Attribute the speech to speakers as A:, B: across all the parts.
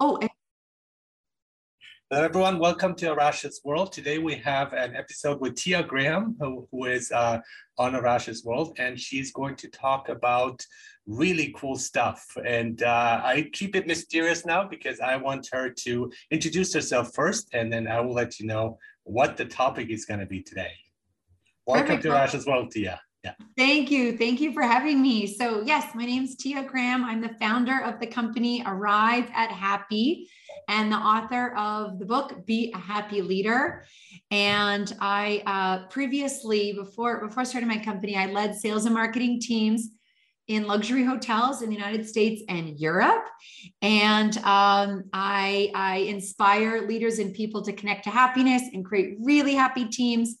A: Oh,
B: Hello, everyone. Welcome to Arash's World. Today we have an episode with Tia Graham, who, who is uh, on Arash's World, and she's going to talk about really cool stuff. And uh, I keep it mysterious now because I want her to introduce herself first, and then I will let you know what the topic is going to be today. Welcome Perfect. to Arash's World, Tia.
A: Yeah. Thank you. Thank you for having me. So, yes, my name is Tia Graham. I'm the founder of the company Arrive at Happy and the author of the book Be a Happy Leader. And I uh, previously, before before starting my company, I led sales and marketing teams in luxury hotels in the United States and Europe. And um, I, I inspire leaders and people to connect to happiness and create really happy teams.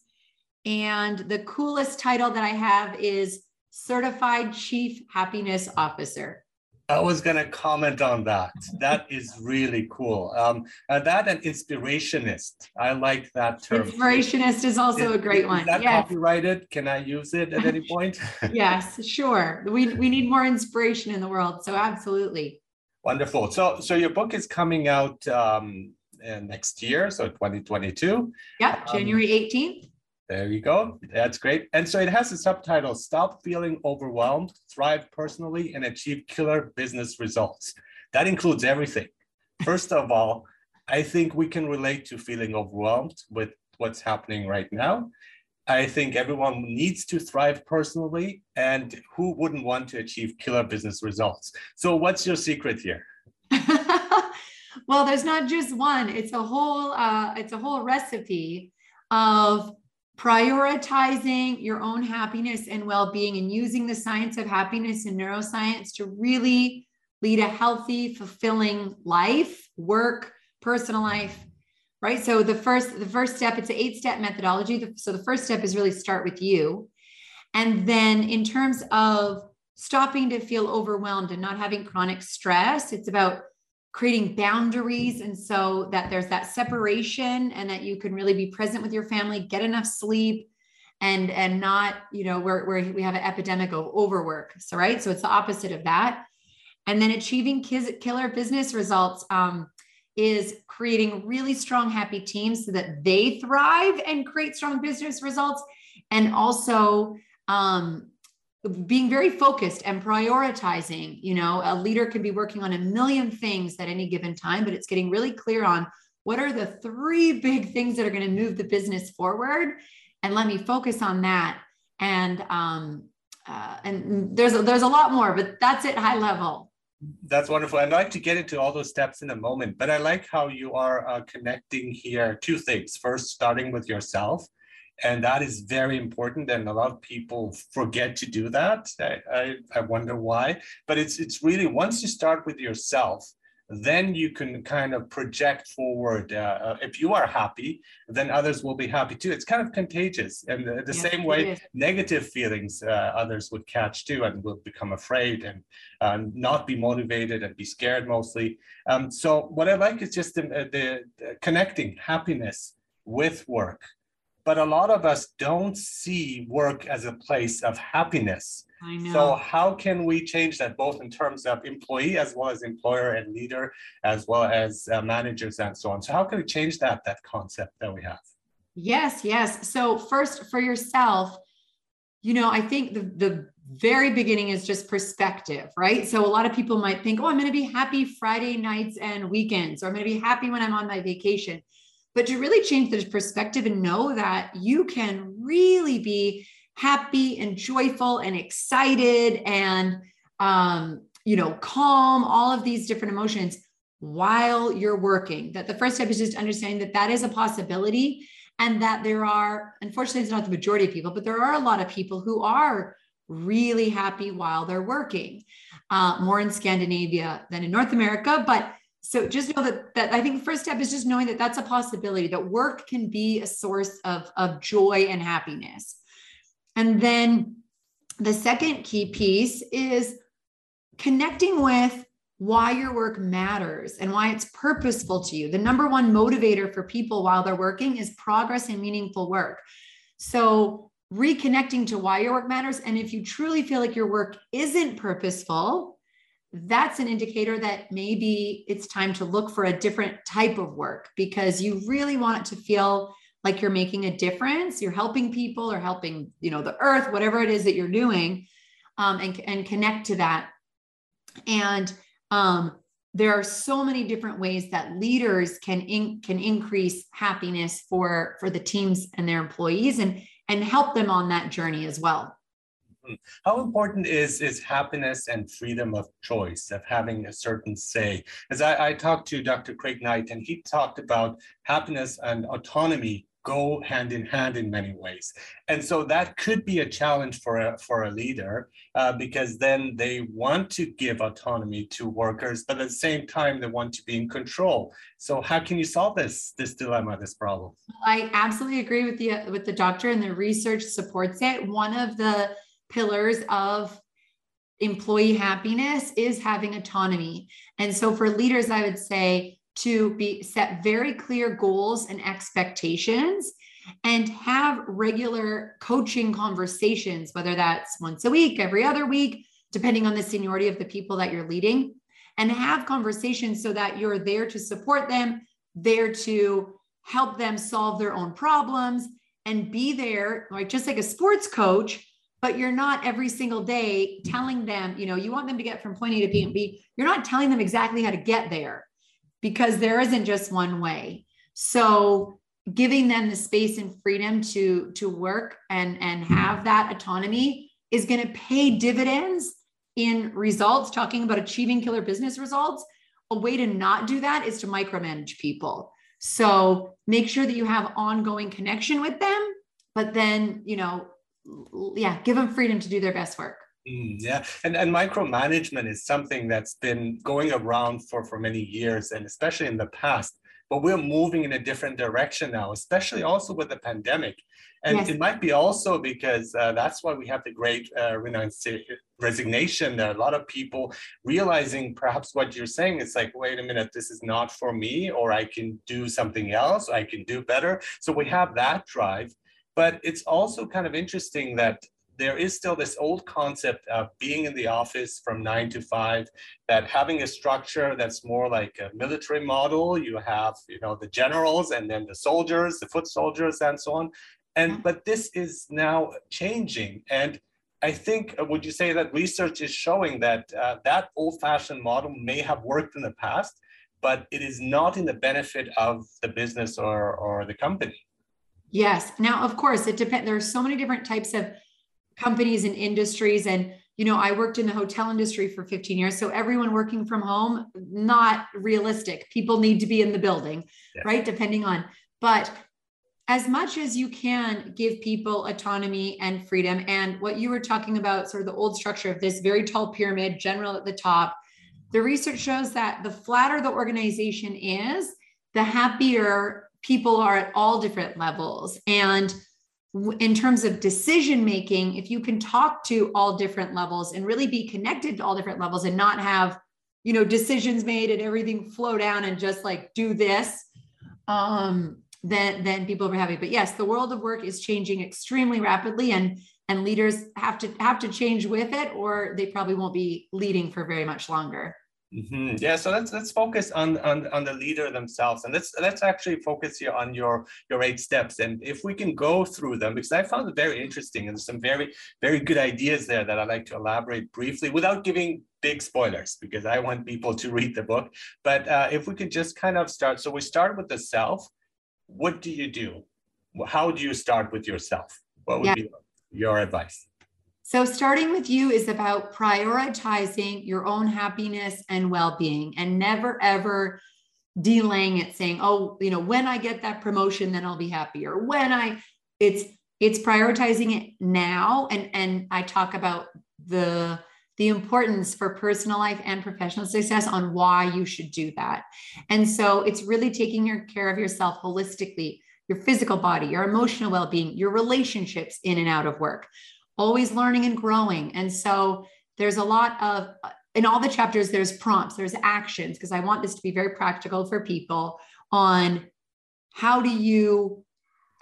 A: And the coolest title that I have is Certified Chief Happiness Officer.
B: I was going to comment on that. That is really cool. Um, uh, that and inspirationist. I like that term.
A: Inspirationist is also
B: is,
A: a great one.
B: Is that yes. copyrighted? Can I use it at any point?
A: yes, sure. We, we need more inspiration in the world. So absolutely.
B: Wonderful. So, so your book is coming out um, next year, so 2022.
A: Yeah, January 18th.
B: There you go. That's great. And so it has a subtitle Stop Feeling Overwhelmed, Thrive Personally, and Achieve Killer Business Results. That includes everything. First of all, I think we can relate to feeling overwhelmed with what's happening right now. I think everyone needs to thrive personally, and who wouldn't want to achieve killer business results? So, what's your secret here?
A: well, there's not just one; it's a whole uh, it's a whole recipe of prioritizing your own happiness and well being and using the science of happiness and neuroscience to really lead a healthy, fulfilling life, work, personal life. Right. So the first, the first step, it's an eight step methodology. So the first step is really start with you. And then in terms of stopping to feel overwhelmed and not having chronic stress, it's about creating boundaries and so that there's that separation and that you can really be present with your family get enough sleep and and not you know where, where we have an epidemic of overwork. So right? So it's the opposite of that. And then achieving killer business results um, is creating really strong happy teams so that they thrive and create strong business results and also um, being very focused and prioritizing you know a leader can be working on a million things at any given time but it's getting really clear on what are the three big things that are going to move the business forward. And let me focus on that. And um uh, and there's a, there's a lot more but that's it high level.
B: That's wonderful. I'd like to get into all those steps in a moment but i like how you are uh, connecting here two things. First starting with yourself and that is very important and a lot of people forget to do that. I, I, I, wonder why. But it's it's really once you start with yourself then you can kind of project forward uh, if you are happy then others will be happy too. It's kind of contagious. And the, the same way negative feelings uh, others would catch too and will become afraid and uh, not be motivated and be scared mostly. Um, so what i like is just the, the, the connecting happiness with work but a lot of us don't see work as a place of happiness.
A: I know.
B: So how can we change that both in terms of employee as well as employer and leader as well as uh, managers and so on? So how can we change that that concept that we have?
A: Yes, yes. So first for yourself, you know, I think the the very beginning is just perspective, right? So a lot of people might think, "Oh, I'm going to be happy Friday nights and weekends," or "I'm going to be happy when I'm on my vacation." But to really change the perspective and know that you can really be happy and joyful and excited and um, you know calm all of these different emotions while you're working that the first step is just understanding that that is a possibility and that there are unfortunately it's not the majority of people but there are a lot of people who are really happy while they're working uh, more in scandinavia than in north america but so just know that that i think the first step is just knowing that that's a possibility that work can be a source of of joy and happiness. And then the second key piece is connecting with why your work matters and why it's purposeful to you. The number one motivator for people while they're working is progress and meaningful work. So reconnecting to why your work matters and if you truly feel like your work isn't purposeful that's an indicator that maybe it's time to look for a different type of work because you really want it to feel like you're making a difference you're helping people or helping you know the earth whatever it is that you're doing um, and, and connect to that and um, there are so many different ways that leaders can in, can increase happiness for for the teams and their employees and and help them on that journey as well.
B: How important is is happiness and freedom of choice of having a certain say as i, I talked to dr craig knight and he talked about happiness and autonomy go hand in hand in many ways. And so that could be a challenge for a, for a leader uh, because then they want to give autonomy to workers, but at the same time, they want to be in control. So how can you solve this, this dilemma, this problem?
A: I absolutely agree with the, with the doctor and the research supports it. One of the pillars of employee happiness is having autonomy. And so for leaders, I would say to be set very clear goals and expectations and have regular coaching conversations, whether that's once a week, every other week, depending on the seniority of the people that you're leading, and have conversations so that you're there to support them, there to help them solve their own problems, and be there, like just like a sports coach. But you're not every single day telling them, you know, you want them to get from point A to point B. You're not telling them exactly how to get there because there isn't just one way. So giving them the space and freedom to to work and and have that autonomy is going to pay dividends in results talking about achieving killer business results a way to not do that is to micromanage people so make sure that you have ongoing connection with them but then you know yeah give them freedom to do their best work
B: Mm, yeah, and and micromanagement is something that's been going around for for many years, and especially in the past. But we're moving in a different direction now, especially also with the pandemic. And yes. it might be also because uh, that's why we have the great uh, resignation. There are a lot of people realizing perhaps what you're saying is like, wait a minute, this is not for me, or I can do something else, I can do better. So we have that drive. But it's also kind of interesting that there is still this old concept of being in the office from nine to five, that having a structure that's more like a military model. You have, you know, the generals and then the soldiers, the foot soldiers, and so on. And mm-hmm. but this is now changing. And I think, uh, would you say that research is showing that uh, that old-fashioned model may have worked in the past, but it is not in the benefit of the business or, or the company?
A: Yes. Now, of course, it depends. There are so many different types of companies and industries and you know i worked in the hotel industry for 15 years so everyone working from home not realistic people need to be in the building yeah. right depending on but as much as you can give people autonomy and freedom and what you were talking about sort of the old structure of this very tall pyramid general at the top the research shows that the flatter the organization is the happier people are at all different levels and in terms of decision making, if you can talk to all different levels and really be connected to all different levels and not have, you know, decisions made and everything flow down and just like do this, um, then then people are happy. But yes, the world of work is changing extremely rapidly, and and leaders have to have to change with it, or they probably won't be leading for very much longer.
B: Mm-hmm. Yeah, so let's let's focus on, on on the leader themselves, and let's let's actually focus here on your your eight steps, and if we can go through them, because I found it very interesting, and there's some very very good ideas there that I'd like to elaborate briefly without giving big spoilers, because I want people to read the book. But uh, if we could just kind of start, so we start with the self. What do you do? How do you start with yourself? What would yeah. be your advice?
A: So, starting with you is about prioritizing your own happiness and well being and never ever delaying it, saying, oh, you know, when I get that promotion, then I'll be happier. When I, it's, it's prioritizing it now. And, and I talk about the, the importance for personal life and professional success on why you should do that. And so it's really taking your care of yourself holistically, your physical body, your emotional well-being, your relationships in and out of work always learning and growing. And so there's a lot of, in all the chapters, there's prompts, there's actions, because I want this to be very practical for people on how do you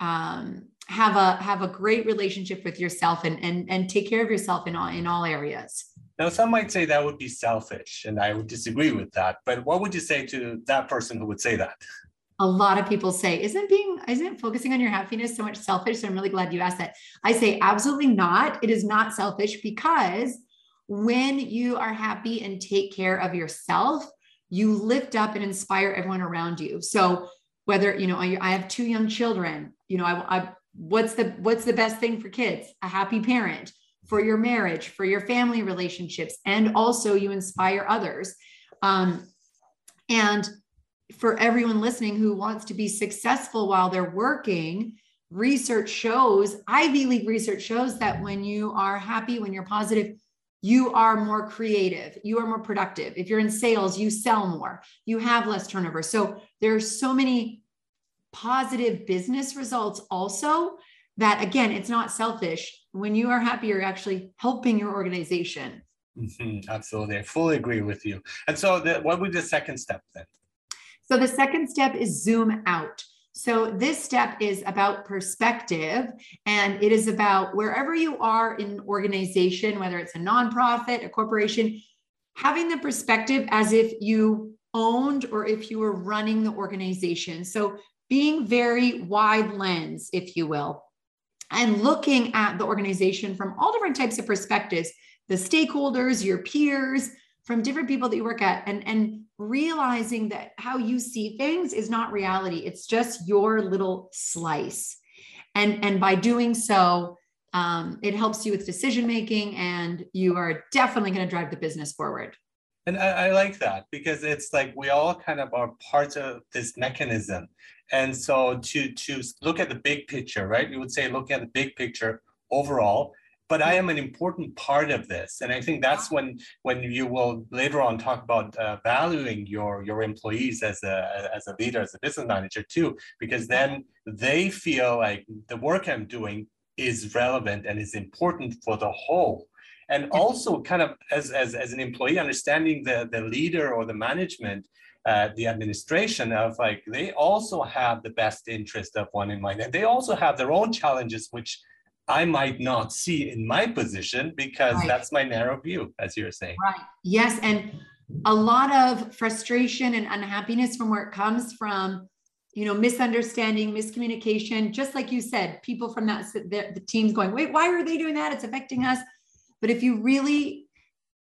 A: um, have a have a great relationship with yourself and and and take care of yourself in all in all areas
B: now some might say that would be selfish and i would disagree with that but what would you say to that person who would say that
A: a lot of people say isn't being isn't focusing on your happiness so much selfish? So i'm really glad you asked that. I say absolutely not. It is not selfish because when you are happy and take care of yourself you lift up and inspire everyone around you. So whether you know i have two young children you know I, I what's the what's the best thing for kids? A happy parent for your marriage for your family relationships and also you inspire others. Um, and for everyone listening who wants to be successful while they're working research shows ivy league research shows that when you are happy when you're positive you are more creative you are more productive. If you're in sales you sell more you have less turnover. So there's so many positive business results also that again it's not selfish. When you are happy you're actually helping your organization.
B: Mm-hmm, absolutely. I fully agree with you. And so the, what would be the second step then
A: so the second step is zoom out. So this step is about perspective and it is about wherever you are in an organization whether it's a nonprofit a corporation having the perspective as if you owned or if you were running the organization. So being very wide lens, if you will, and looking at the organization from all different types of perspectives the stakeholders, your peers, from different people that you work at, and, and realizing that how you see things is not reality. It's just your little slice. And, and by doing so, um, it helps you with decision making, and you are definitely going to drive the business forward.
B: And I, I, like that because it's like we all kind of are parts of this mechanism. And so to to look at the big picture, right? You would say looking at the big picture overall. But I am an important part of this, and I think that's when when you will later on talk about uh, valuing your your employees as a as a leader, as a business manager too, because then they feel like the work I'm doing is relevant and is important for the whole. And also kind of as, as, as an employee understanding the, the leader or the management uh, the administration of like they also have the best interest of one in mind. And they also have their own challenges which i might not see in my position because right. that's my narrow view as you're saying.
A: Right. Yes and a lot of frustration and unhappiness from where it comes from you know misunderstanding miscommunication just like you said people from that the, the teams going wait why are they doing that? It's affecting us. But if you really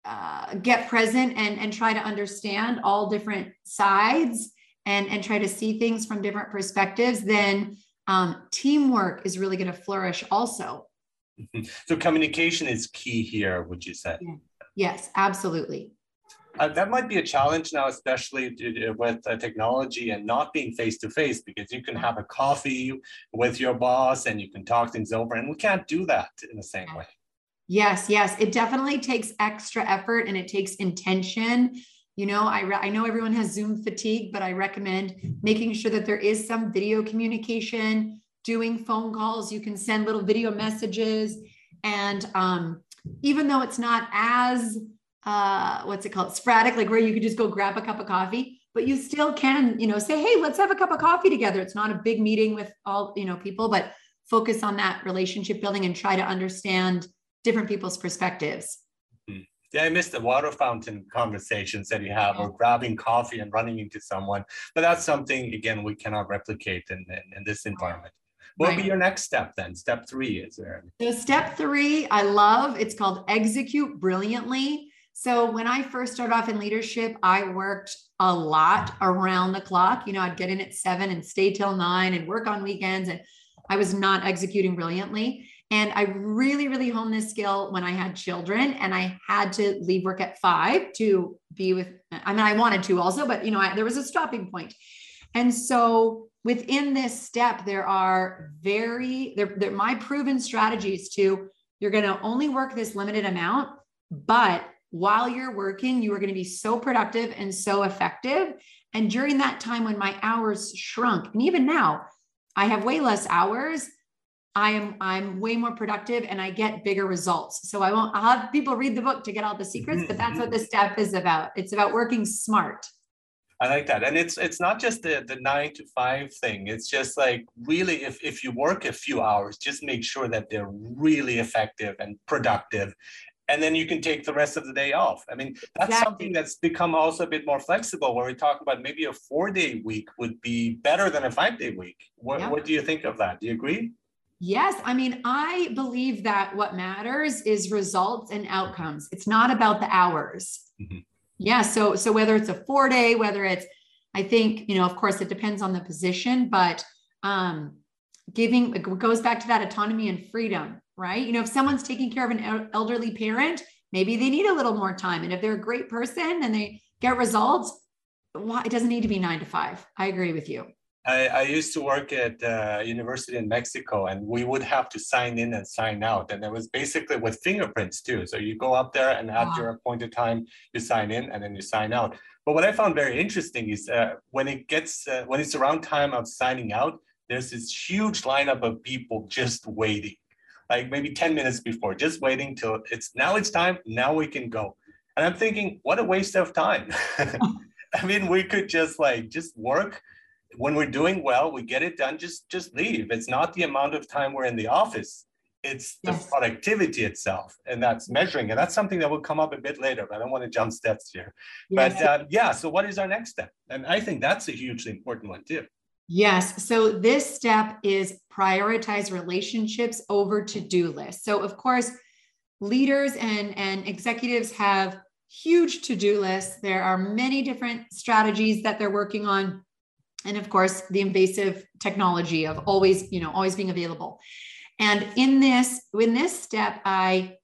A: uh, get present and, and try to understand all different sides and, and try to see things from different perspectives, then um, teamwork is really going to flourish also.
B: Mm-hmm. So communication is key here, would you say?
A: Yeah. Yes, absolutely.
B: Uh, that might be a challenge now, especially with uh, technology and not being face to face, because you can have a coffee with your boss and you can talk things over, and we can't do that in the same way.
A: Yes, yes. It definitely takes extra effort and it takes intention. You know, I, re- I know everyone has Zoom fatigue, but I recommend making sure that there is some video communication, doing phone calls. You can send little video messages. And um, even though it's not as, uh, what's it called, sporadic, like where you could just go grab a cup of coffee, but you still can, you know, say, hey, let's have a cup of coffee together. It's not a big meeting with all, you know, people, but focus on that relationship building and try to understand different people's perspectives.
B: Yeah, I missed the water fountain conversations that you have, or grabbing coffee and running into someone. But that's something, again, we cannot replicate in, in, in this environment. What right. will be your next step then? Step three is there?
A: So, step three, I love it's called execute brilliantly. So, when I first started off in leadership, I worked a lot around the clock. You know, I'd get in at seven and stay till nine and work on weekends, and I was not executing brilliantly. And I really, really honed this skill when I had children and I had to leave work at five to be with, I mean, I wanted to also, but you know, I, there was a stopping point. And so within this step, there are very, they're, they're my proven strategies to, you're going to only work this limited amount, but while you're working, you are going to be so productive and so effective. And during that time when my hours shrunk, and even now, I have way less hours I am I'm way more productive and I get bigger results. So I won't I'll have people read the book to get all the secrets, but that's what mm-hmm. this step is about. It's about working smart.
B: I like that. And it's it's not just the, the nine to five thing. It's just like really if, if you work a few hours, just make sure that they're really effective and productive. And then you can take the rest of the day off. I mean, that's exactly. something that's become also a bit more flexible where we talk about maybe a four day week would be better than a five day week. What, yeah. what do you think of that? Do you agree?
A: Yes. I mean, I believe that what matters is results and outcomes. It's not about the hours. Mm-hmm. Yeah. So, so whether it's a four day, whether it's, I think, you know, of course it depends on the position, but um, giving, it goes back to that autonomy and freedom, right? You know, if someone's taking care of an elderly parent, maybe they need a little more time. And if they're a great person and they get results, why it doesn't need to be nine to five. I agree with you.
B: I, I used to work at uh, university in Mexico, and we would have to sign in and sign out, and it was basically with fingerprints too. So you go up there, and at wow. your appointed time, you sign in, and then you sign out. But what I found very interesting is uh, when it gets uh, when it's around time of signing out, there's this huge lineup of people just waiting, like maybe ten minutes before, just waiting till it's now it's time. Now we can go, and I'm thinking, what a waste of time. I mean, we could just like just work when we're doing well, we get it done, just just leave. It's not the amount of time we're in the office. It's the yes. productivity itself, and that's measuring. And that's something that will come up a bit later, but I don't want to jump steps here. Yes. But uh, yeah, so what is our next step? And I think that's a hugely important one too.
A: Yes. So this step is prioritize relationships over to-do lists. So of course, leaders and, and executives have huge to-do lists. There are many different strategies that they're working on and of course the invasive technology of always you know always being available. And in this in this step i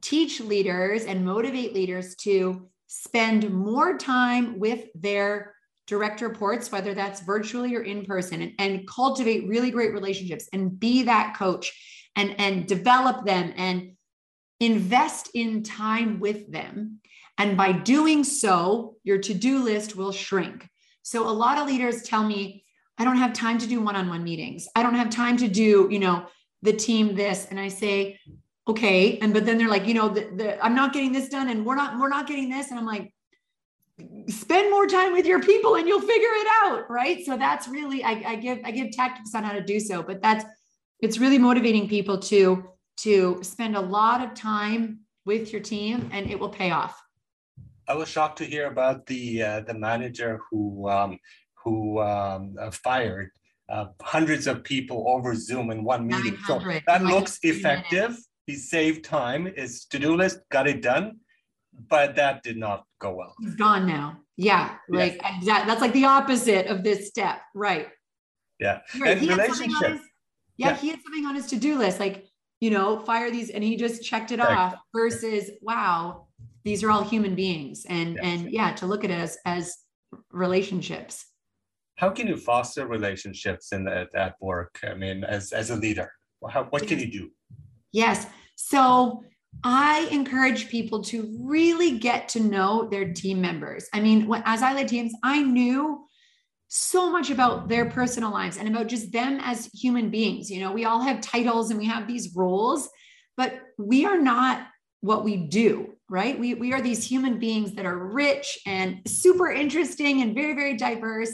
A: teach leaders and motivate leaders to spend more time with their direct reports whether that's virtually or in person and, and cultivate really great relationships and be that coach and and develop them and invest in time with them. And by doing so your to-do list will shrink so a lot of leaders tell me, I don't have time to do one-on-one meetings. I don't have time to do, you know, the team this. And I say, okay. And but then they're like, you know, the, the, I'm not getting this done and we're not, we're not getting this. And I'm like, spend more time with your people and you'll figure it out. Right. So that's really I, I give I give tactics on how to do so, but that's it's really motivating people to to spend a lot of time with your team and it will pay off.
B: I was shocked to hear about the uh, the manager who um, who um, uh, fired uh, hundreds of people over Zoom in one meeting. So that looks effective. Minutes. He saved time. His to-do list got it done, but that did not go well.
A: He's gone now. Yeah, like yes. exactly. That's like the opposite of this step, right?
B: Yeah, right. and
A: relationship. His, yeah, yeah, he had something on his to-do list, like you know, fire these, and he just checked it off. Versus, wow, these are all human beings and and yeah to look at it as as relationships.
B: How can you foster relationships in the, at work? I mean as as a leader how, what can you do?
A: Yes. So i encourage people to really get to know their team members. I mean when, as i led teams i knew so much about their personal lives and about just them as human beings. You know we all have titles and we have these roles but we are not what we do right? We, we are these human beings that are rich and super interesting and very, very diverse.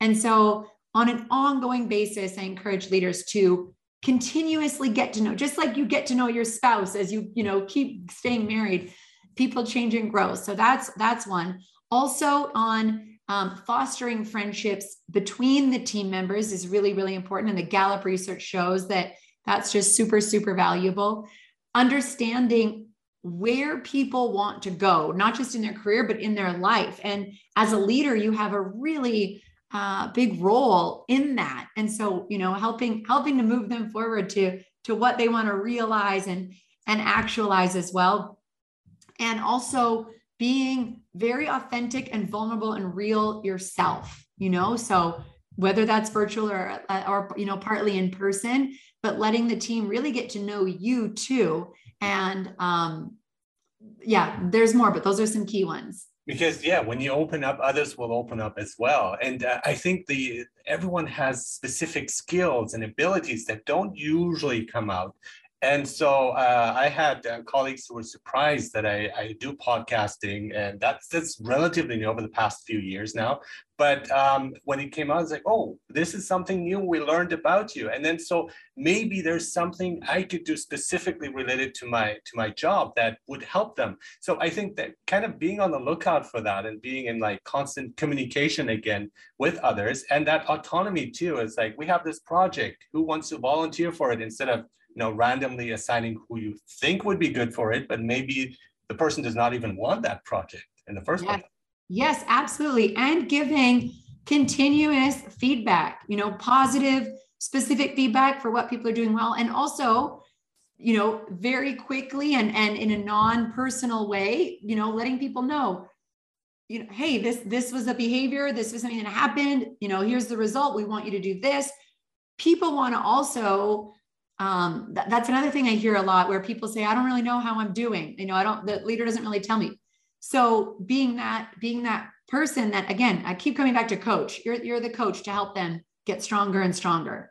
A: And so, on an ongoing basis, I encourage leaders to continuously get to know, just like you get to know your spouse as you, you know, keep staying married, people change and grow. So that's that's one. Also on um, fostering friendships between the team members is really, really important. And the Gallup research shows that that's just super, super valuable. Understanding where people want to go, not just in their career, but in their life. And as a leader, you have a really uh, big role in that. And so, you know, helping helping to move them forward to to what they want to realize and and actualize as well. And also being very authentic and vulnerable and real yourself, you know, so whether that's virtual or or you know partly in person but letting the team really get to know you too and um, yeah, there's more, but those are some key ones.
B: Because yeah, when you open up, others will open up as well. And uh, I think the everyone has specific skills and abilities that don't usually come out. And so uh, I had uh, colleagues who were surprised that I, I do podcasting, and that's that's relatively new over the past few years now. But um, when it came out, it's like, oh, this is something new we learned about you. And then so maybe there's something I could do specifically related to my to my job that would help them. So I think that kind of being on the lookout for that and being in like constant communication again with others, and that autonomy too is like we have this project. Who wants to volunteer for it instead of you know randomly assigning who you think would be good for it but maybe the person does not even want that project in the first
A: yes.
B: place.
A: Yes absolutely. And giving continuous feedback you know positive specific feedback for what people are doing well and also you know very quickly and and in a non-personal way you know letting people know you know hey this this was a behavior this was something that happened you know here's the result we want you to do this. People want to also um, th- that's another thing I hear a lot where people say, I don't really know how I'm doing. You know, I don't, the leader doesn't really tell me. So being that, being that person that again, I keep coming back to coach, you're, you're the coach to help them get stronger and stronger.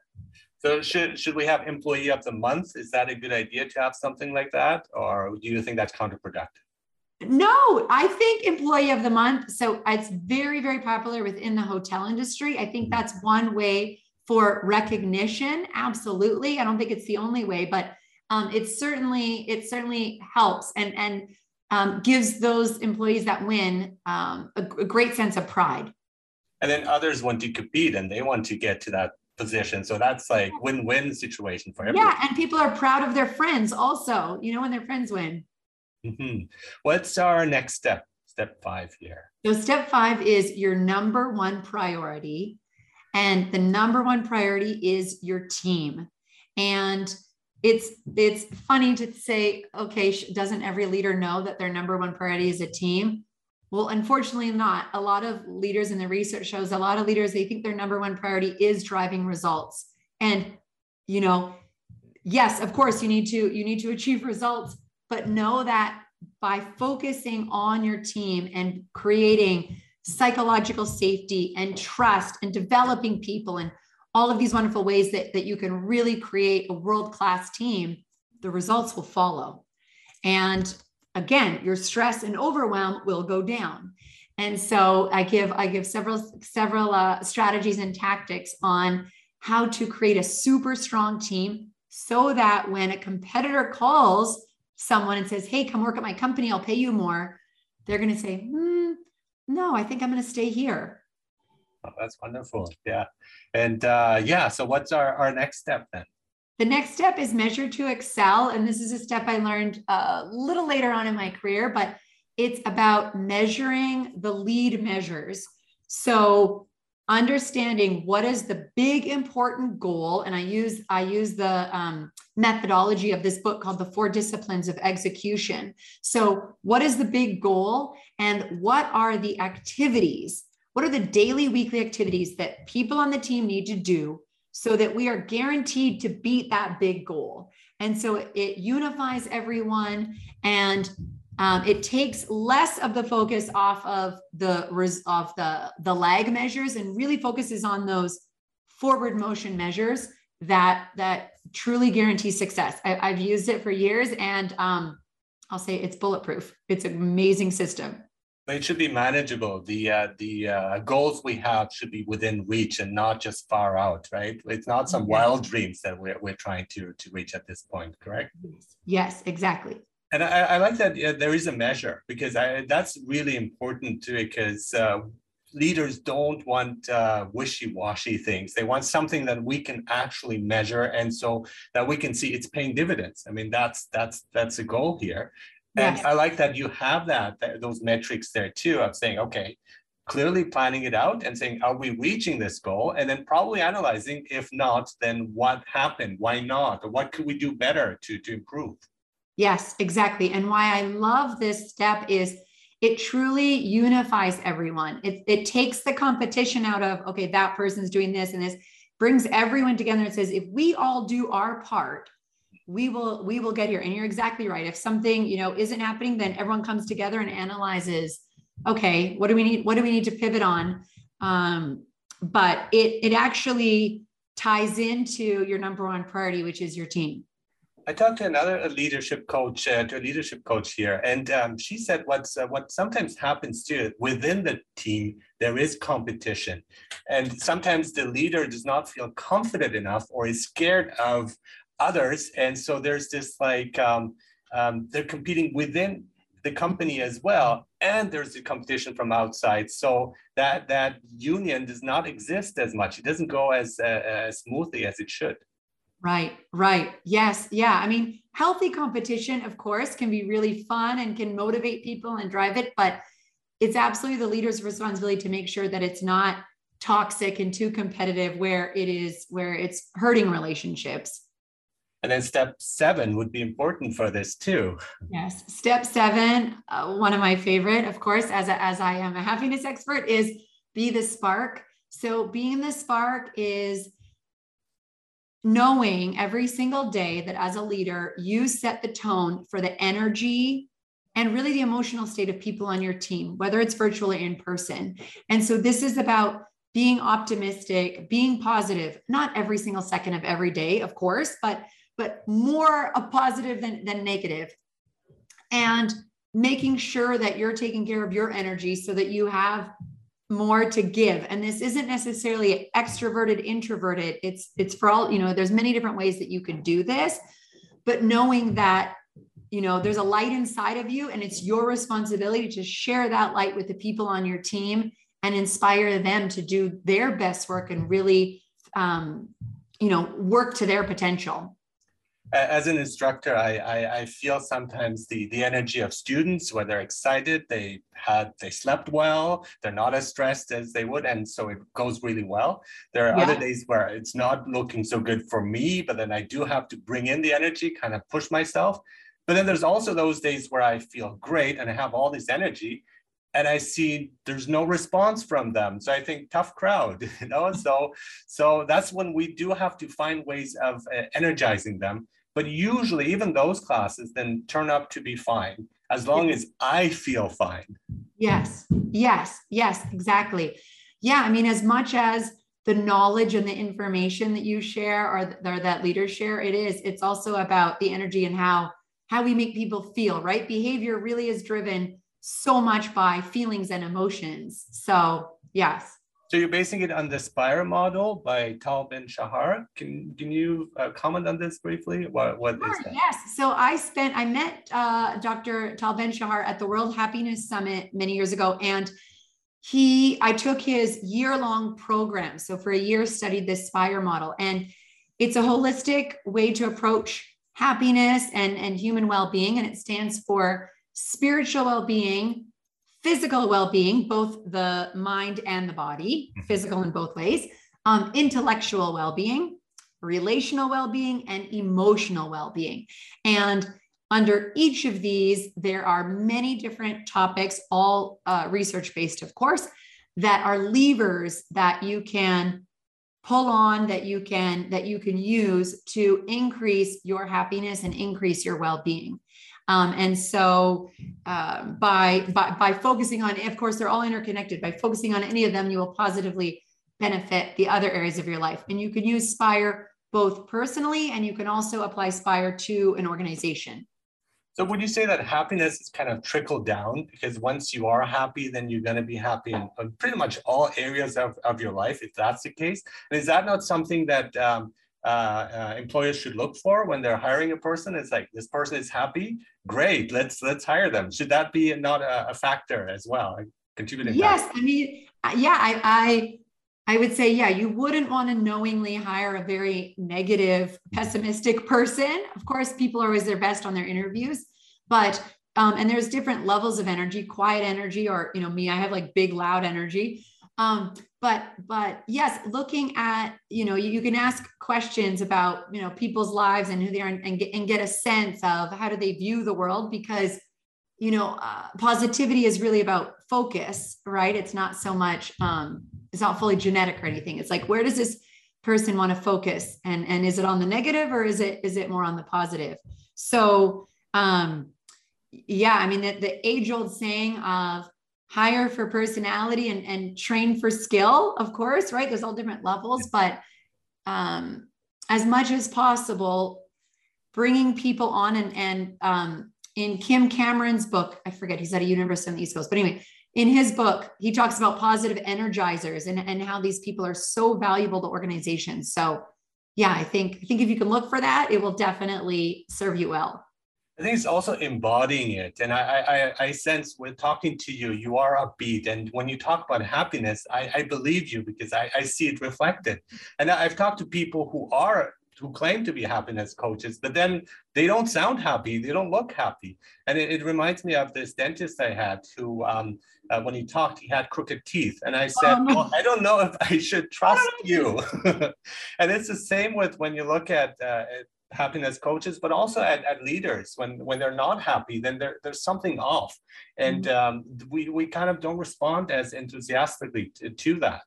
B: So should, should we have employee of the month? Is that a good idea to have something like that? Or do you think that's counterproductive?
A: No, I think employee of the month. So it's very, very popular within the hotel industry. I think mm-hmm. that's one way for recognition absolutely. I don't think it's the only way but um, it certainly it certainly helps and and um, gives those employees that win um, a, a, great sense of pride.
B: And then others want to compete and they want to get to that position. So that's like win-win situation for everyone.
A: yeah and people are proud of their friends also you know when their friends win.
B: Mm-hmm. what's our next step step five here?
A: So step five is your number one priority and the number one priority is your team. And it's it's funny to say okay doesn't every leader know that their number one priority is a team? Well unfortunately not. A lot of leaders in the research shows a lot of leaders they think their number one priority is driving results. And you know yes of course you need to you need to achieve results but know that by focusing on your team and creating psychological safety and trust and developing people and all of these wonderful ways that, that you can really create a world-class team, the results will follow. And again, your stress and overwhelm will go down. And so I give I give several several uh, strategies and tactics on how to create a super strong team so that when a competitor calls someone and says, "Hey, come work at my company, I'll pay you more," they're going to say, hmm, no, I think I'm going to stay here.
B: Oh, that's wonderful. Yeah. And uh, yeah, so what's our, our next step then?
A: The next step is measure to excel. And this is a step I learned a little later on in my career, but it's about measuring the lead measures. So understanding what is the big important goal and i use i use the um, methodology of this book called the four disciplines of execution so what is the big goal and what are the activities what are the daily weekly activities that people on the team need to do so that we are guaranteed to beat that big goal and so it, unifies everyone and um, it takes less of the focus off of the of the the lag measures and really focuses on those forward motion measures that that truly guarantee success. I, have used it for years, and um, I'll say it's bulletproof. It's an amazing system.
B: It should be manageable. The uh, the uh, goals we have should be within reach and not just far out, right? It's not some wild dreams that we're, we're trying to to reach at this point, correct?
A: Yes, exactly
B: and I, I, like that uh, there is a measure because I, that's really important too because uh, leaders don't want uh, wishy-washy things they want something that we can actually measure and so that we can see it's paying dividends i mean that's that's that's the goal here and i like that you have that, that those metrics there too of saying okay clearly planning it out and saying are we reaching this goal? And then probably analyzing if not then what happened? Why not? Or what could we do better to to improve?
A: Yes, exactly. And why I love this step is it truly unifies everyone. It, it takes the competition out of, okay, that person's doing this and this, brings everyone together and says, if we all do our part, we will we will get here. And you're exactly right. If something you know isn't happening then everyone comes together and analyzes okay what do we need what do we need to pivot on? Um, but it it actually ties into your number one priority which is your team.
B: I talked to another leadership coach, uh, to a leadership coach here, and um, she said what's uh, what sometimes happens too within the team there is competition, and sometimes the leader does not feel confident enough or is scared of others, and so there's this like um, um, they're competing within the company as well, and there's the competition from outside. So that that union does not exist as much. It doesn't go as uh, as smoothly as it should.
A: Right, right. Yes, yeah. I mean, healthy competition, of course, can be really fun and can motivate people and drive it, but it's absolutely the leader's responsibility to make sure that it's not toxic and too competitive where it is where it's hurting relationships.
B: And then step seven would be important for this too.
A: Yes, step seven, uh, one of my favorite, of course, as a, as I am a happiness expert, is be the spark. So being the spark is knowing every single day that as a leader, you set the tone for the energy and really the emotional state of people on your team, whether it's virtual or in person. And so this is about being optimistic, being positive, not every single second of every day, of course, but but more a positive than, than negative. And making sure that you're taking care of your energy so that you have more to give. And this isn't necessarily extroverted introverted. It's it's for all you know there's many different ways that you could do this but knowing that you know there's a light inside of you and it's your responsibility to share that light with the people on your team and inspire them to do their best work and really um, you know work to their potential
B: as an instructor, I, I, I, feel sometimes the, the energy of students where they're excited, they had they slept well, they're not as stressed as they would, and so it goes really well. There are yeah. other days where it's not looking so good for me, but then I do have to bring in the energy, kind of push myself. But then there's also those days where I feel great and I have all this energy, and I see there's no response from them. So I think tough crowd, you know. So so that's when we do have to find ways of uh, energizing them but usually, even those classes then turn up to be fine as long as I feel fine.
A: Yes, yes, yes, exactly. Yeah, I mean, as much as the knowledge and the information that you share or, or that leaders share, it is. It's also about the energy and how how we make people feel. Right? Behavior really is driven so much by feelings and emotions. So yes.
B: So you're basing it on the Spire model by Tal Ben Shahar. Can can you uh, comment on this briefly? What what sure, is that?
A: Yes. So I spent I met uh, Dr. Tal Ben Shahar at the World Happiness Summit many years ago, and he I took his year long program. So for a year, studied this Spire model, and it's a holistic way to approach happiness and and human well being, and it stands for spiritual well being physical well-being both the mind and the body mm-hmm. physical in both ways um, intellectual well-being relational well-being and emotional well-being and under each of these there are many different topics all uh, research based of course that are levers that you can pull on that you can that you can use to increase your happiness and increase your well-being um, and so uh, by, by, by focusing on, of course, they're all interconnected. By focusing on any of them, you will positively benefit the other areas of your life. And you can use Spire both personally and you can also apply Spire to an organization.
B: So would you say that happiness is kind of trickled down because once you are happy, then you're going to be happy in, pretty much all areas of, of your life, if that's the case? And is that not something that um, uh, uh, employers should look for when they're hiring a person? It's like this person is happy, great. Let's let's hire them. Should that be not a, a factor as well? Contributing.
A: Yes, factor? I mean, uh, yeah, I, I I would say, yeah, you wouldn't want to knowingly hire a very negative, pessimistic person. Of course, people are always their best on their interviews, but um, and there's different levels of energy, quiet energy, or you know, me, I have like big, loud energy. Um, but but yes, looking at you know you, you, can ask questions about you know people's lives and who they are and, and, get, and get a sense of how do they view the world because you know uh, positivity is really about focus, right? It's not so much um, it's not fully genetic or anything. It's like where does this person want to focus and and is it on the negative or is it is it more on the positive? So um, yeah, I mean the, the age old saying of hire for personality and, and train for skill, of course, right? There's all different levels, but um, as much as possible, bringing people on and and um, in Kim Cameron's book, I forget he's at a university on the East Coast, but anyway, in his book, he talks about positive energizers and, and how these people are so valuable to organizations. So yeah, I think I think if you can look for that, it will definitely serve you well.
B: I think it's also embodying it. And I, I, I sense with talking to you, you are upbeat. And when you talk about happiness, I, I believe you because I, I see it reflected. And I've talked to people who are who claim to be happiness coaches, but then they don't sound happy. They don't look happy. And it, it reminds me of this dentist I had who, um, uh, when he talked, he had crooked teeth. And I said, no. well, I don't know if I should trust you. and it's the same with when you look at, uh, happiness coaches, but also at, at leaders. When when they're not happy, then there, there's something off, and mm-hmm. um, we we kind of don't respond as enthusiastically to, to that.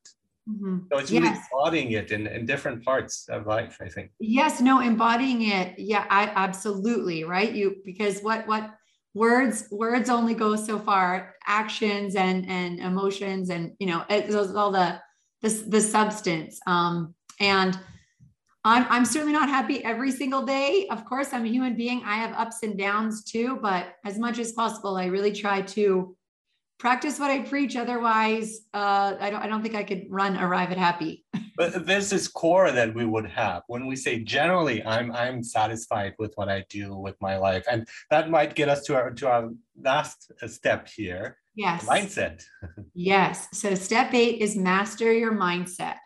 B: Mm-hmm. So it's really yes. embodying it in, in different parts of life, I think.
A: Yes, no, embodying it. Yeah, I absolutely right. You because what what words words only go so far. Actions and and emotions and you know it, all the the the substance. Um, and I'm, I'm certainly not happy every single day. Of course, I'm a human being. I have ups and downs too, but as much as possible, I really try to practice what I preach. Otherwise, uh, I don't I don't think I could run arrive at happy.
B: but this is core that we would have when we say generally I'm I'm satisfied with what I do with my life, and that might get us to our to our last step here.
A: Yes.
B: Mindset.
A: yes. So step eight is master your mindset.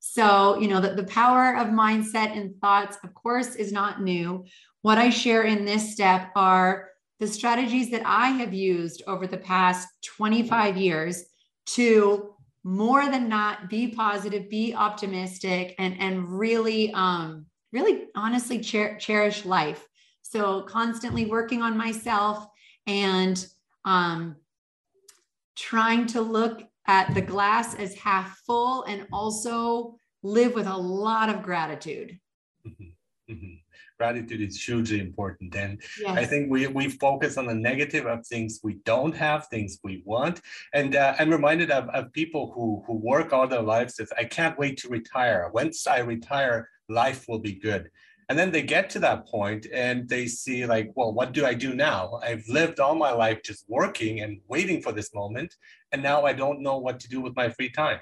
A: So, you know, the, the power of mindset and thoughts, of course, is not new. What I share in this step are the strategies that I have used over the past 25 years to more than not be positive, be optimistic, and, and really, um, really honestly cher- cherish life. So, constantly working on myself and um, trying to look at the glass as half full and also live with a lot of gratitude.
B: Mm-hmm. Mm-hmm. Gratitude is hugely important. And yes. I think we, we focus on the negative of things we don't have, things we want. And uh, I'm reminded of, of people who, who work all their lives with, I can't wait to retire. Once I retire, life will be good. And then they get to that point and they see, like, well, what do I do now? I've lived all my life just working and waiting for this moment. And now I don't know what to do with my free time.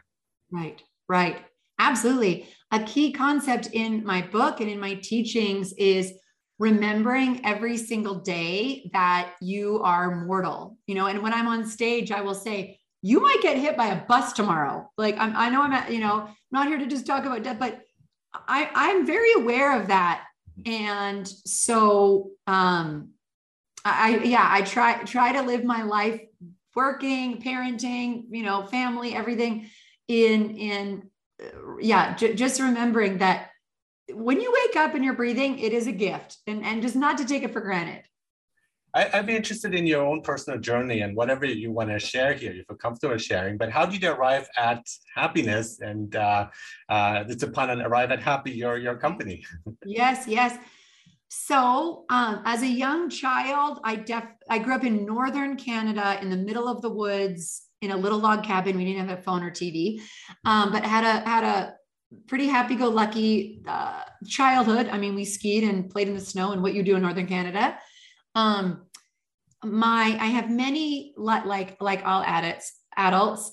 A: Right, right. Absolutely. A key concept in my book and in my teachings is remembering every single day that you are mortal. You know, and when I'm on stage, I will say, you might get hit by a bus tomorrow. Like I'm, I know I'm at, you know, I'm not here to just talk about death, but I, I'm very aware of that. And so, um, I, yeah, I try, try to live my life working, parenting, you know, family, everything in, in, yeah, j- just remembering that when you wake up and you're breathing, it is a gift and, and just not to take it for granted.
B: I, would be interested in your own personal journey and whatever you want to share here, if you're comfortable sharing. But how did you arrive at happiness and uh, uh, it's upon an arrive at happy your your company?
A: yes, yes. So um, as a young child, I def I grew up in northern Canada in the middle of the woods in a little log cabin. We didn't have a phone or TV, um, but had a had a pretty happy-go-lucky uh, childhood. I mean, we skied and played in the snow and what you do in northern Canada. Um, my I have many like like all adults adults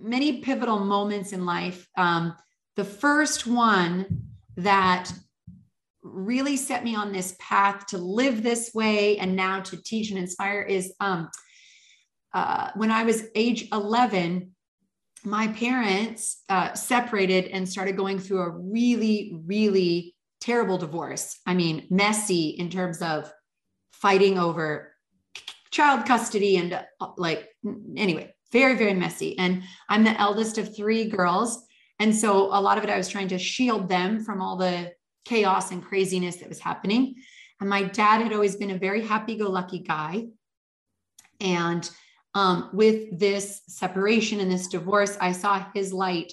A: many pivotal moments in life. Um, the first one that really set me on this path to live this way and now to teach and inspire is um, uh, when I was age 11, my parents uh, separated and started going through a really, really terrible divorce. I mean, messy in terms of fighting over child custody and uh, like anyway very very messy and i'm the eldest of three girls and so a lot of it i was trying to shield them from all the chaos and craziness that was happening. And my dad had always been a very happy-go-lucky guy. And um, with this separation and this divorce i saw his light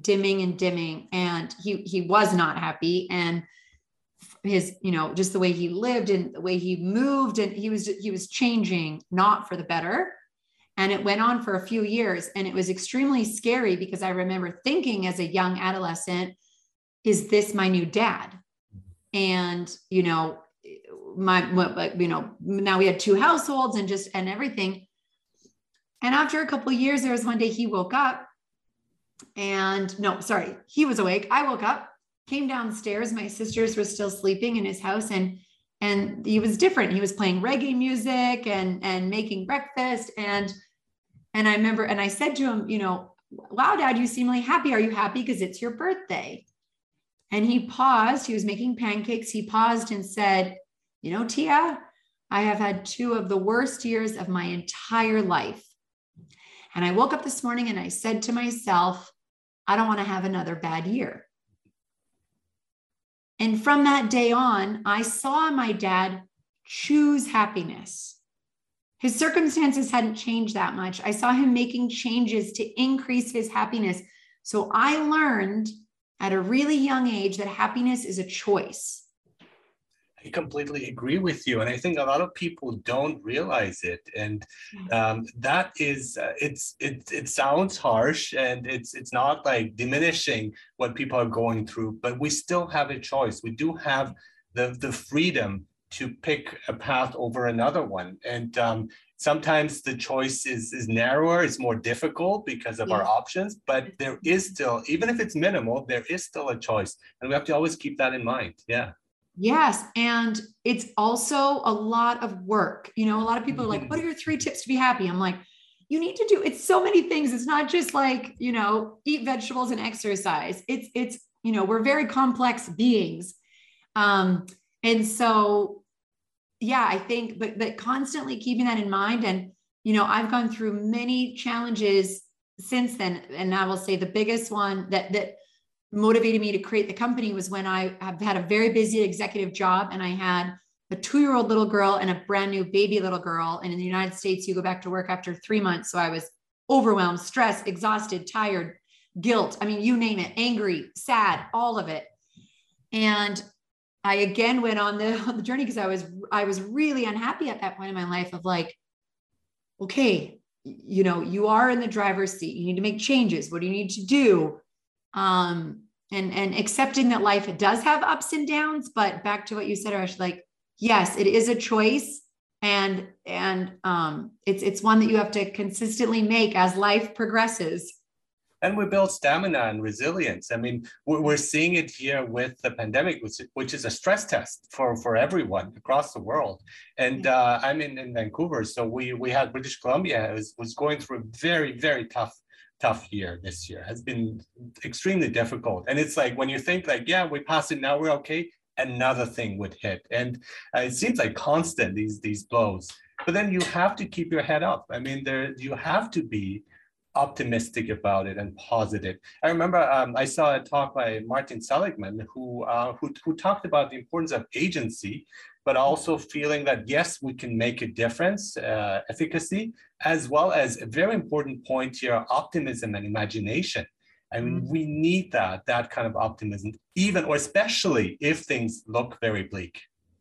A: dimming and dimming. And he he was not happy. And his you know just the way he lived and the way he moved and he was he was changing not for the better. And it went on for a few years. And it was extremely scary because i remember thinking as a young adolescent is this my new dad? Mm-hmm. And you know my but you know now we had two households and just and everything. And after a couple years there was one day he woke up and no sorry he was awake. I woke up came downstairs. My sisters were still sleeping in his house and and he was different. He was playing reggae music and and making breakfast. And and i remember and i said to him you know wow dad you seem really happy. Are you happy? Because it's your birthday and he paused he was making pancakes he paused and said you know, Tia, I have had two of the worst years of my entire life. And I woke up this morning and I said to myself, I don't want to have another bad year. And from that day on, I saw my dad choose happiness. His circumstances hadn't changed that much. I saw him making changes to increase his happiness. So I learned at a really young age that happiness is a choice.
B: I completely agree with you, and I think a lot of people don't realize it, and um, that is uh, it's it it sounds harsh, and it's it's not like diminishing what people are going through, but we still have a choice. We do have the the freedom to pick a path over another one, and um, sometimes the choice is is narrower, it's more difficult because of yeah. our options, but there is still, even if it's minimal, there is still a choice, and we have to always keep that in mind. Yeah.
A: Yes. And it's also a lot of work. You know, a lot of people are like, what are your three tips to be happy? I'm like, you need to do it's so many things. It's not just like, you know, eat vegetables and exercise. It's, it's, you know, we're very complex beings. Um, and so, yeah, I think, but, but constantly keeping that in mind. And, you know, I've gone through many challenges since then. And I will say the biggest one that, that, motivated me to create the company was when I have had a very busy executive job and I had a two year old little girl and a brand new baby little girl. And in the United States, you go back to work after three months. So I was overwhelmed, stressed, exhausted, tired, guilt. I mean, you name it, angry, sad, all of it. And I again went on the, on the journey because I was I was really unhappy at that point in my life of like, okay, you know, you are in the driver's seat. You need to make changes. What do you need to do? um, and and accepting that life does have ups and downs. But back to what you said, Ash, like yes, it is a choice, and and um, it's it's one that you have to consistently make as life progresses.
B: And we build stamina and resilience. I mean, we're seeing it here with the pandemic, which, which is a stress test for, for everyone across the world. And uh, I'm in, in Vancouver, so we we had British Columbia was, was going through a very, very tough tough year this year. Has been extremely difficult. And it's like when you think like yeah we passed it now we're okay another thing would hit. And uh, it seems like constant these these blows. But then you have to keep your head up. I mean there you have to be optimistic about it and positive. I remember um, I saw a talk by Martin Seligman who, uh, who, who talked about the importance of agency but also feeling that yes, we can make a difference, uh, efficacy, as well as a very important point here, optimism and imagination. I mean, mm-hmm. we need that, that kind of optimism, even or especially if things look very bleak.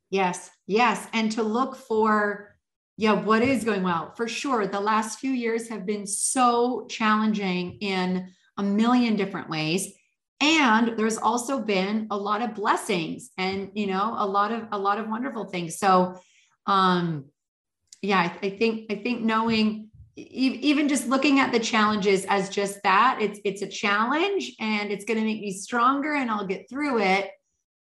A: Yes, yes. And to look for, yeah, what is going well? For sure. The last few years have been so challenging in a million different ways and there's also been a lot of blessings and you know a lot of a lot of wonderful things so um yeah i, I think i think knowing even just looking at the challenges as just that it's it's a challenge and it's going to make me stronger and i'll get through it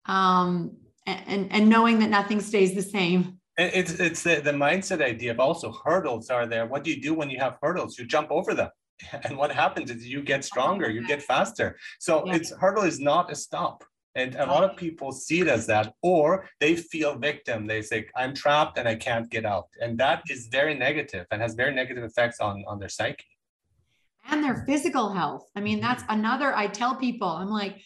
A: um and and knowing that nothing stays the same
B: it's it's the, the mindset idea of also hurdles are there. What do you do when you have hurdles? You jump over them. And what happens is you get stronger you get faster. So yeah. it's hurdle is not a stop. And a lot of people see it as that or they feel victim. They say i'm trapped and i can't get out. And that is very negative and has very negative effects on on their psyche.
A: And their physical health. I mean that's mm-hmm. another i tell people i'm like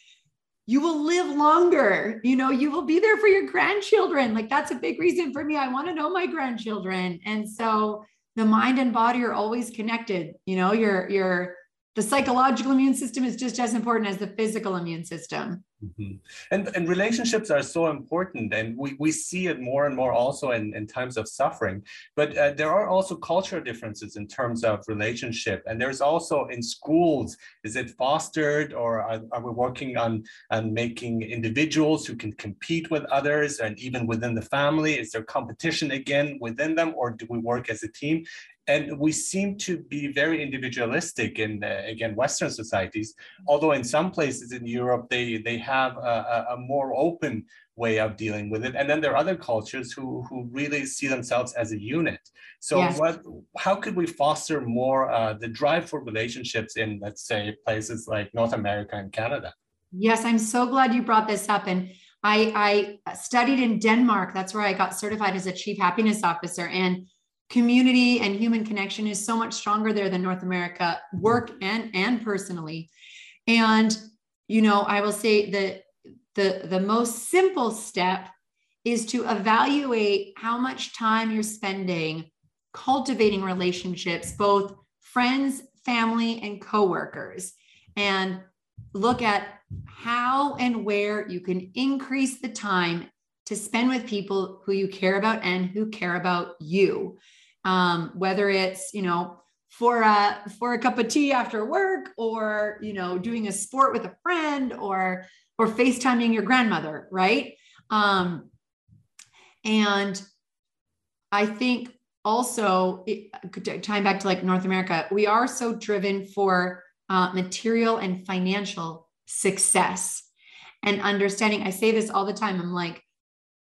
A: you will live longer. You know you will be there for your grandchildren. Like that's a big reason for me. I want to know my grandchildren. And so the mind and body are always connected. You know your your the psychological immune system is just as important as the physical immune system
B: Mm-hmm. And, and relationships are so important, and we, we see it more and more also in, in times of suffering. But uh, there are also cultural differences in terms of relationship. And there's also in schools, is it fostered or are, are we working on, on making individuals who can compete with others and even within the family? Is there competition again within them, or do we work as a team? And we seem to be very individualistic in uh, again western societies although in some places in europe they they have a, a, more open way of dealing with it and then there are other cultures who who really see themselves as a unit so yes. what how could we foster more uh, the drive for relationships in let's say places like north america and canada
A: yes i'm so glad you brought this up and I, I studied in Denmark. That's where I got certified as a chief happiness officer. And community and human connection is so much stronger there than North America, work and and personally. And you know, I will say that the the most simple step is to evaluate how much time you're spending cultivating relationships, both friends, family, and coworkers, and look at how and where you can increase the time to spend with people who you care about and who care about you um, whether it's you know for a for a cup of tea after work or you know doing a sport with a friend or or facetiming your grandmother right? Um, and i think also it, tying back to like north america we are so driven for uh, material and financial success. And understanding i say this all the time i'm like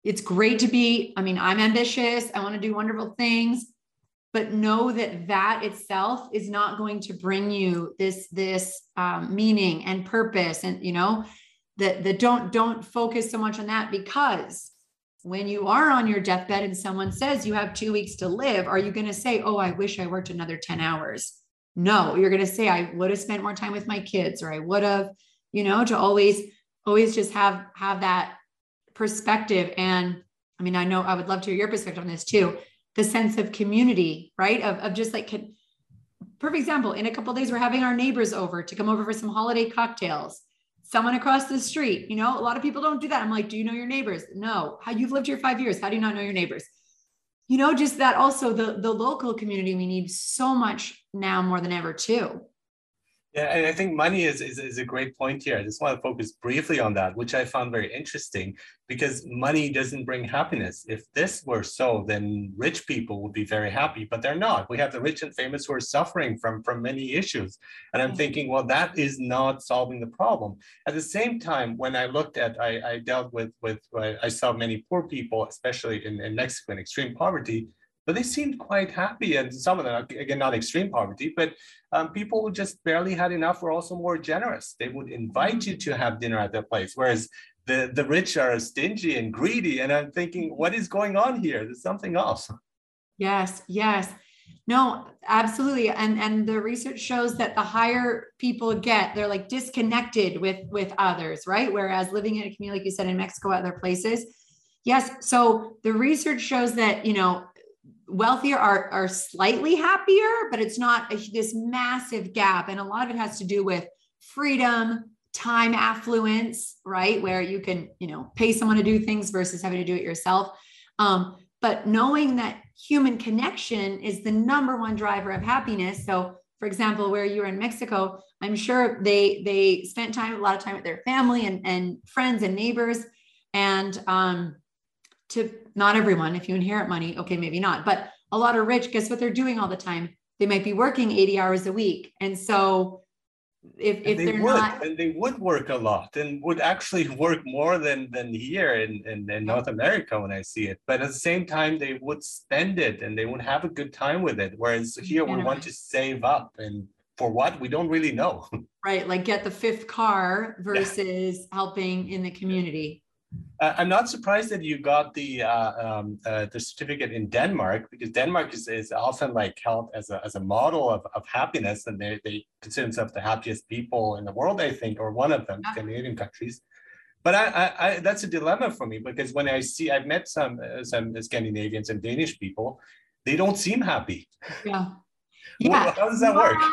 A: it's great to be i mean i'm ambitious i want to do wonderful things but know that that itself is not going to bring you this this um, meaning and purpose and you know that that don't don't focus so much on that because when you are on your deathbed and someone says you have two weeks to live are you going to say oh i wish i worked another 10 hours no you're going to say i would have spent more time with my kids or i would have you know to always always just have have that perspective. And i mean i know i would love to hear your perspective on this too the sense of community, right? Of, of just like, can, perfect example, in a couple days, we're having our neighbors over to come over for some holiday cocktails. Someone across the street, you know, a lot of people don't do that. I'm like, do you know your neighbors? No. How you've lived here five years. How do you not know your neighbors? You know, just that also the, the local community we need so much now more than ever too.
B: Yeah, and I think money is, is, is a great point here. I just want to focus briefly on that, which I found very interesting because money doesn't bring happiness. If this were so, then rich people would be very happy, but they're not. We have the rich and famous who are suffering from, from many issues. And I'm mm-hmm. thinking, well, that is not solving the problem. At the same time, when I looked at, I, I dealt with, with, I saw many poor people, especially in, in Mexico in extreme poverty, but they seemed quite happy. And some of them, again, not extreme poverty, but um, people who just barely had enough were also more generous. They would invite you to have dinner at their place, whereas the, the rich are stingy and greedy. And I'm thinking, what is going on here? There's something else.
A: Yes, yes. No, absolutely. And and the research shows that the higher people get, they're like disconnected with with others, right? Whereas living in a community, like you said, in Mexico, other places. Yes. So the research shows that, you know, wealthier are, are slightly happier, but it's not a, this massive gap. And a lot of it has to do with freedom, time affluence, right? Where you can, you know, pay someone to do things versus having to do it yourself. Um, but knowing that human connection is the number one driver of happiness. So, for example, where you were in Mexico, I'm sure they they spent time a lot of time with their family and, and friends and neighbors. And um, to not everyone, if you inherit money, okay, maybe not, but a lot of rich, guess what they're doing all the time? They might be working 80 hours a week. And so if, if
B: they would,
A: not
B: and they would work a lot and would actually work more than than here in, in, in North America when I see it. But at the same time, they would spend it and they would have a good time with it. Whereas here we want to save up and for what we don't really know.
A: Right, like get the fifth car versus yeah. helping in the community.
B: Uh, I'm not surprised that you got the uh, um, uh, the certificate in Denmark because Denmark is, is often like held as a, as a model of, of happiness and they, they consider themselves the happiest people in the world, I think, or one of them, yeah. Scandinavian countries. But I, I, I, that's a dilemma for me because when I see, I've met some uh, some Scandinavians and Danish people, they don't seem happy.
A: Yeah. Yeah.
B: Well, how does that work?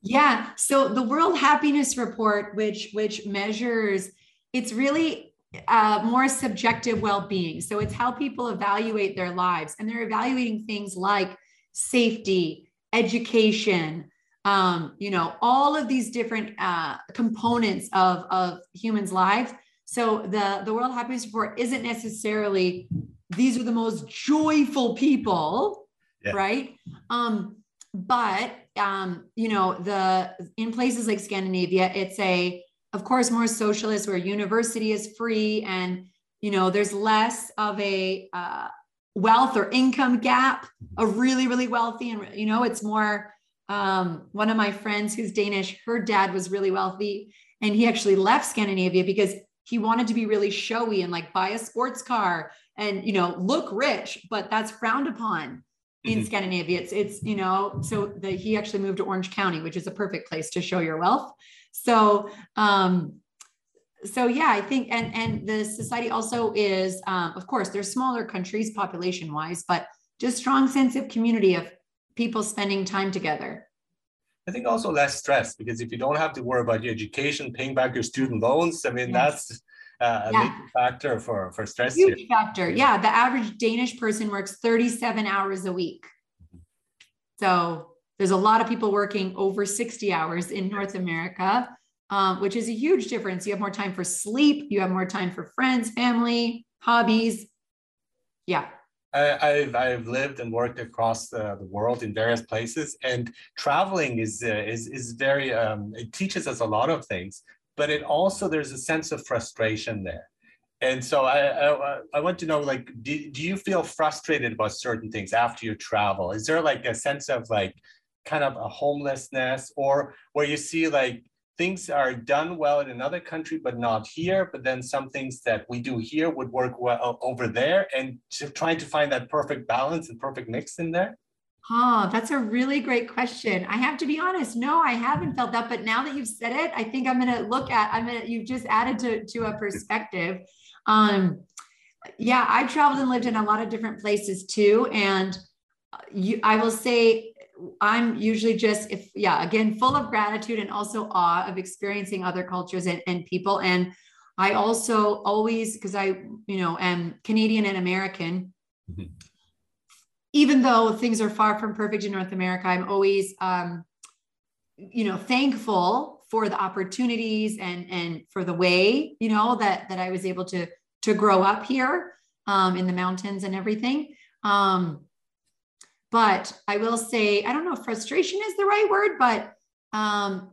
A: Yeah. So the World Happiness Report, which which measures it's really uh, more subjective well-being. So it's how people evaluate their lives, and they're evaluating things like safety, education, um, you know, all of these different uh, components of of humans' lives. So the the World Happiness Report isn't necessarily these are the most joyful people, yeah. right? Um, but um, you know, the in places like Scandinavia, it's a of course more socialist where university is free and you know there's less of a uh, wealth or income gap of really really wealthy and you know it's more um, one of my friends who's danish her dad was really wealthy and he actually left scandinavia because he wanted to be really showy and like buy a sports car and you know look rich but that's frowned upon in mm-hmm. scandinavia. It's it's you know so that he actually moved to orange county which is a perfect place to show your wealth so um so yeah i think and and the society also is um, of course there's smaller countries population wise but just strong sense of community of people spending time together
B: i think also less stress because if you don't have to worry about your education paying back your student loans i mean yes. that's uh, a yeah. major factor for for stress
A: huge here. factor yeah the average danish person works 37 hours a week so there's a lot of people working over 60 hours in North America, um, which is a huge difference. You have more time for sleep, you have more time for friends, family, hobbies. Yeah.
B: I, have I've lived and worked across the, world in various places, and traveling is uh, is is very um, it teaches us a lot of things, but it also there's a sense of frustration there. And so I, I, I want to know, like, do, do you feel frustrated about certain things after you travel? Is there like a sense of like kind of a homelessness or where you see like things are done well in another country but not here but then some things that we do here would work well over there and trying to find that perfect balance and perfect mix in there
A: Oh, that's a really great question. I have to be honest. No, I haven't felt that, but now that you've said it, I think I'm going to look at. I'm going to. You've just added to to a perspective. Um, yeah, I traveled and lived in a lot of different places too, and you, I will say I'm usually just if yeah, again, full of gratitude and also awe of experiencing other cultures and, and people. And I also always, because I, you know, am Canadian and American, mm-hmm. even though things are far from perfect in North America, I'm always um, you know, thankful for the opportunities and and for the way, you know, that that I was able to to grow up here um, in the mountains and everything. Um, but I will say, I don't know if frustration is the right word, but um,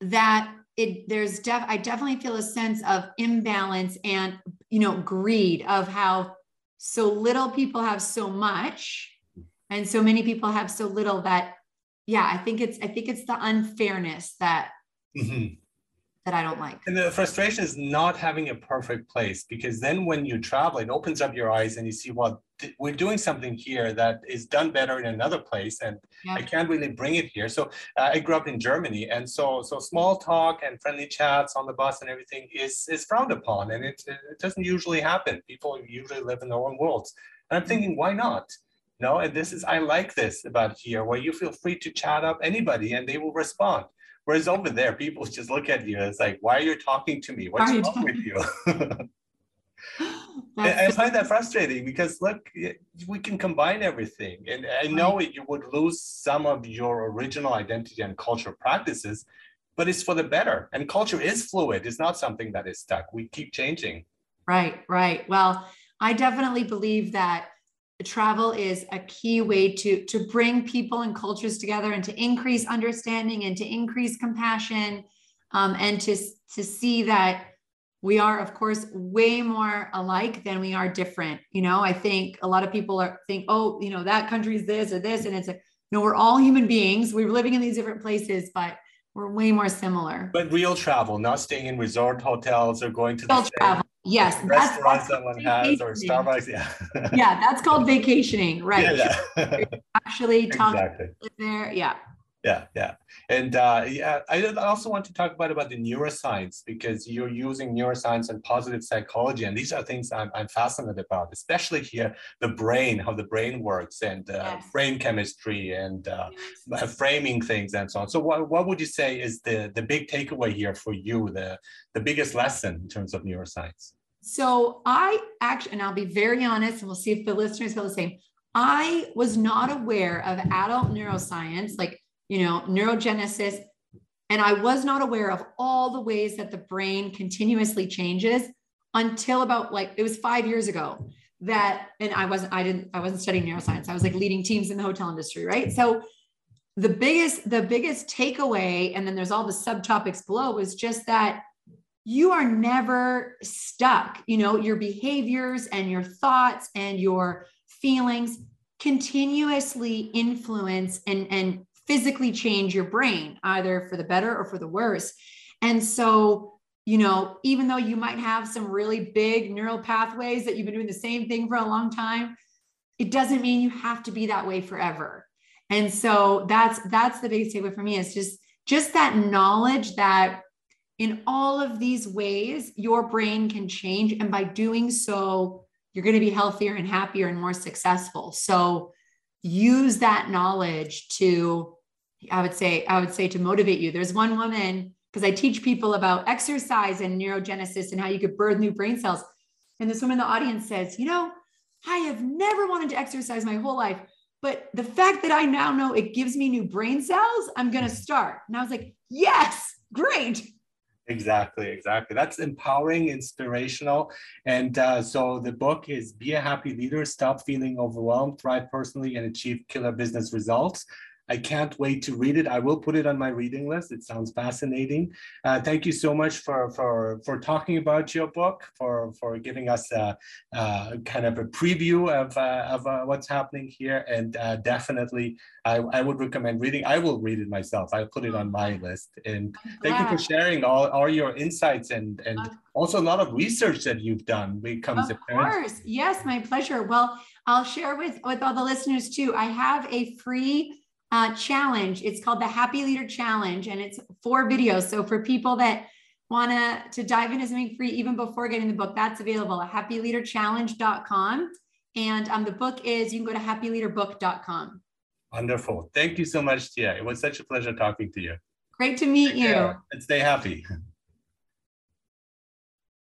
A: that it there's def I definitely feel a sense of imbalance and you know greed of how so little people have so much and so many people have so little that yeah I think it's I think it's the unfairness that mm-hmm that I don't like.
B: And the frustration is not having a perfect place because then when you travel, it opens up your eyes and you see, th- we're doing something here that is done better in another place, and yeah. I can't really bring it here. So uh, I grew up in Germany, and so so small talk and friendly chats on the bus and everything is is frowned upon, and it it doesn't usually happen. People usually live in their own worlds, and I'm thinking, why not? No, and this is I like this about here, where you feel free to chat up anybody, and they will respond Whereas over there, people just look at you and it's like, why are you talking to me? What's wrong with you? I find that frustrating because look, we can combine everything. And I know you would lose some of your original identity and cultural practices, but it's for the better. And culture is fluid. It's not something that is stuck. We keep changing.
A: Right, right. Well, I definitely believe that travel is a key way to to bring people and cultures together and to increase understanding and to increase compassion um, and to to see that we are of course way more alike than we are different you know i think a lot of people are think oh you know that country's this or this and it's a no we're all human beings we're living in these different places but we're way more similar
B: but real travel not staying in resort hotels or going to real the travel
A: Yes,
B: restaurants that one has or Starbucks. Yeah.
A: yeah, that's called vacationing, right? Yeah, yeah. actually talk exactly. there. Yeah.
B: Yeah, yeah. And uh, yeah, I also want to talk about about the neuroscience because you're using neuroscience and positive psychology, and these are things I'm, I'm fascinated about, especially here the brain, how the brain works, and uh, yes. brain chemistry, and uh, yes. framing things, and so on. So, what, what would you say is the the big takeaway here for you, the the biggest lesson in terms of neuroscience?
A: So, I actually, and I'll be very honest, and we'll see if the listeners feel the same. I was not aware of adult neuroscience, like you know, neurogenesis. And I was not aware of all the ways that the brain continuously changes until about like it was five years ago that and I wasn't I didn't I wasn't studying neuroscience. I was like leading teams in the hotel industry, right? So the biggest the biggest takeaway and then there's all the subtopics below was just that you are never stuck. You know, your behaviors and your thoughts and your feelings continuously influence and and physically change your brain, either for the better or for the worse. And so, you know, even though you might have some really big neural pathways that you've been doing the same thing for a long time, it doesn't mean you have to be that way forever. And so that's that's the biggest takeaway for me is just just that knowledge that in all of these ways your brain can change and by doing so you're going to be healthier and happier and more successful. So use that knowledge to I would say, I would say to motivate you. There's one woman, because I teach people about exercise and neurogenesis and how you could birth new brain cells. And this woman in the audience says, you know, I have never wanted to exercise my whole life, but the fact that I now know it gives me new brain cells, I'm going to start. And I was like, yes, great.
B: Exactly, exactly. That's empowering, inspirational. And uh, so the book is Be a Happy Leader, Stop Feeling Overwhelmed, Thrive Personally, and Achieve Killer Business Results. I can't wait to read it. I will put it on my reading list. It sounds fascinating. Uh, thank you so much for for for talking about your book, for for giving us a, a kind of a preview of uh, of uh, what's happening here, and uh, definitely I, I would recommend reading. I will read it myself. I'll put it on my list. And thank you for sharing all, all your insights and and also a lot of research that you've done becomes
A: of apparent. course yes my pleasure well i'll share with with all the listeners too i have a free uh, challenge. It's called the Happy Leader Challenge, and it's four videos. So for people that want to to dive into something free even before getting the book, that's available at happyleaderchallenge.com. And um, the book is you can go to happyleaderbook.com.
B: Wonderful. Thank you so much, Tia. It was such a pleasure talking to you.
A: Great to meet Take you. Care.
B: And stay happy.